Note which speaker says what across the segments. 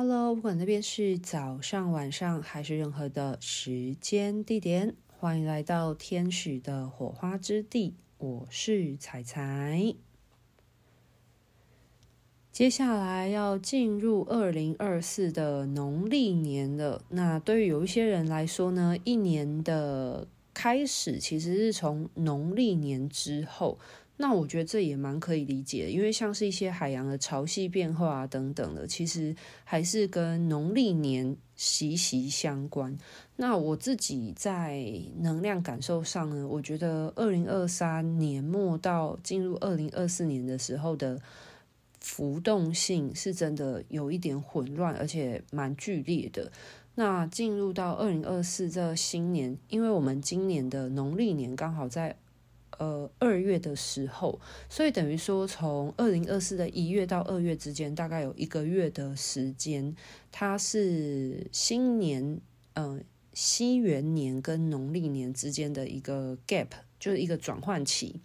Speaker 1: Hello，不管那边是早上、晚上还是任何的时间地点，欢迎来到天使的火花之地。我是彩彩。接下来要进入二零二四的农历年了。那对于有一些人来说呢，一年的开始其实是从农历年之后。那我觉得这也蛮可以理解，因为像是一些海洋的潮汐变化啊等等的，其实还是跟农历年息息相关。那我自己在能量感受上呢，我觉得二零二三年末到进入二零二四年的时候的浮动性是真的有一点混乱，而且蛮剧烈的。那进入到二零二四这新年，因为我们今年的农历年刚好在。呃，二月的时候，所以等于说，从二零二四的一月到二月之间，大概有一个月的时间，它是新年，呃，西元年跟农历年之间的一个 gap，就是一个转换期。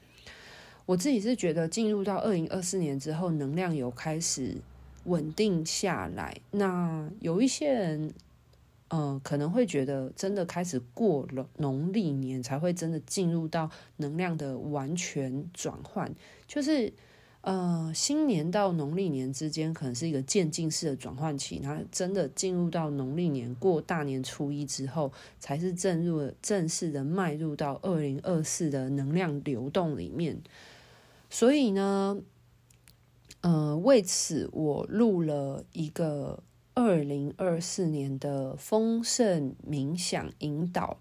Speaker 1: 我自己是觉得，进入到二零二四年之后，能量有开始稳定下来。那有一些人。嗯、可能会觉得真的开始过了农历年，才会真的进入到能量的完全转换。就是，呃，新年到农历年之间，可能是一个渐进式的转换期。然后真的进入到农历年过大年初一之后，才是正入正式的迈入到二零二四的能量流动里面。所以呢，呃，为此我录了一个。二零二四年的丰盛冥想引导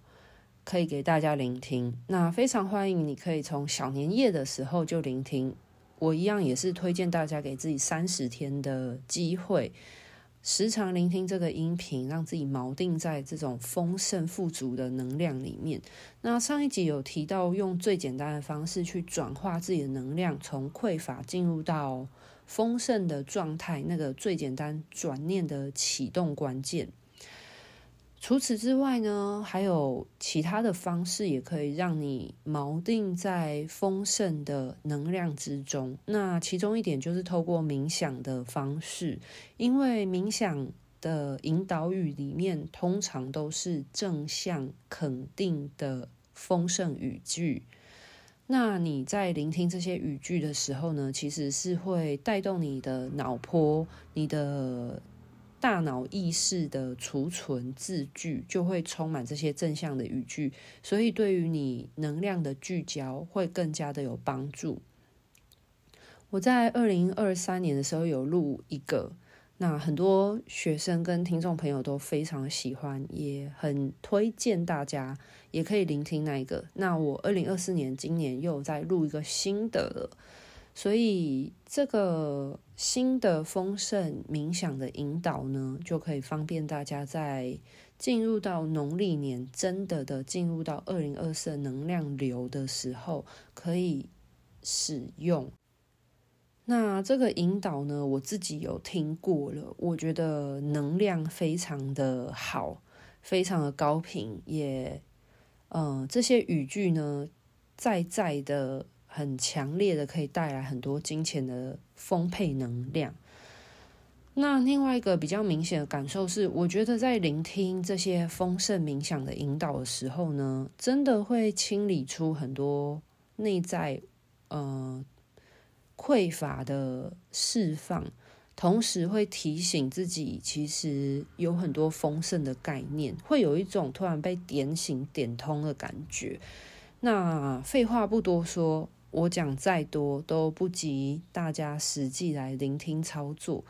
Speaker 1: 可以给大家聆听，那非常欢迎你可以从小年夜的时候就聆听。我一样也是推荐大家给自己三十天的机会，时常聆听这个音频，让自己锚定在这种丰盛富足的能量里面。那上一集有提到用最简单的方式去转化自己的能量，从匮乏进入到。丰盛的状态，那个最简单转念的启动关键。除此之外呢，还有其他的方式，也可以让你锚定在丰盛的能量之中。那其中一点就是透过冥想的方式，因为冥想的引导语里面通常都是正向肯定的丰盛语句。那你在聆听这些语句的时候呢，其实是会带动你的脑波，你的大脑意识的储存字句就会充满这些正向的语句，所以对于你能量的聚焦会更加的有帮助。我在二零二三年的时候有录一个。那很多学生跟听众朋友都非常喜欢，也很推荐大家也可以聆听那一个。那我二零二四年今年又在录一个新的了，所以这个新的丰盛冥想的引导呢，就可以方便大家在进入到农历年，真的的进入到二零二四能量流的时候，可以使用。那这个引导呢，我自己有听过了，我觉得能量非常的好，非常的高频，也，呃，这些语句呢，在在的很强烈的，可以带来很多金钱的丰沛能量。那另外一个比较明显的感受是，我觉得在聆听这些丰盛冥想的引导的时候呢，真的会清理出很多内在，呃。匮乏的释放，同时会提醒自己，其实有很多丰盛的概念，会有一种突然被点醒、点通的感觉。那废话不多说，我讲再多都不及大家实际来聆听操作。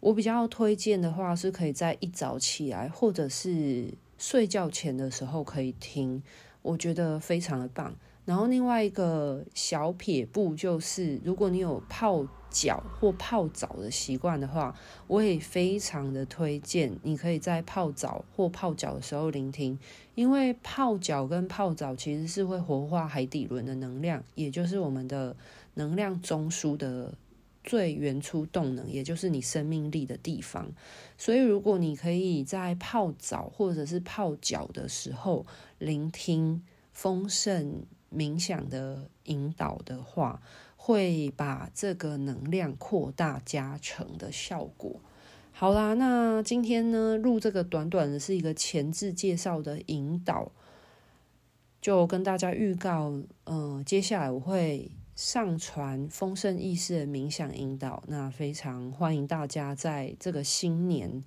Speaker 1: 我比较推荐的话，是可以在一早起来，或者是睡觉前的时候可以听，我觉得非常的棒。然后另外一个小撇步就是，如果你有泡脚或泡澡的习惯的话，我也非常的推荐你可以在泡澡或泡脚的时候聆听，因为泡脚跟泡澡其实是会活化海底轮的能量，也就是我们的能量中枢的最原初动能，也就是你生命力的地方。所以如果你可以在泡澡或者是泡脚的时候聆听丰盛。冥想的引导的话，会把这个能量扩大加成的效果。好啦，那今天呢，录这个短短的是一个前置介绍的引导，就跟大家预告，嗯、呃，接下来我会上传丰盛意识的冥想引导，那非常欢迎大家在这个新年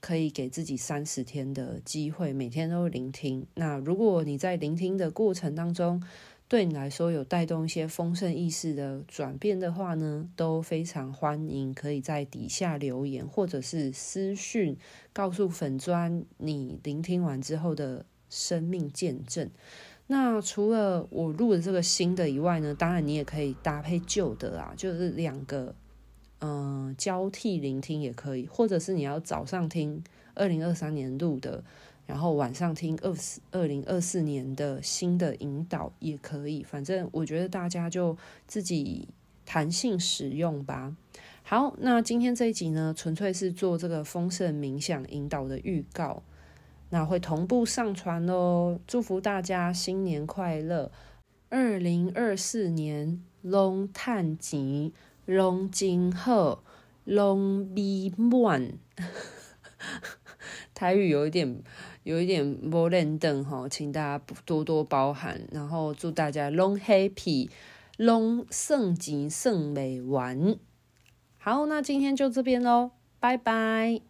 Speaker 1: 可以给自己三十天的机会，每天都聆听。那如果你在聆听的过程当中，对你来说有带动一些丰盛意识的转变的话呢，都非常欢迎，可以在底下留言或者是私讯告诉粉砖你聆听完之后的生命见证。那除了我录的这个新的以外呢，当然你也可以搭配旧的啊，就是两个嗯、交替聆听也可以，或者是你要早上听二零二三年录的。然后晚上听二四二零二四年的新的引导也可以，反正我觉得大家就自己弹性使用吧。好，那今天这一集呢，纯粹是做这个丰盛冥想引导的预告，那会同步上传喽。祝福大家新年快乐，二零二四年龙探吉拢真好，拢美满。台语有一点。有一点不认真哈，请大家多多包涵。然后祝大家龙 happy，龙盛景盛美完。好，那今天就这边喽，拜拜。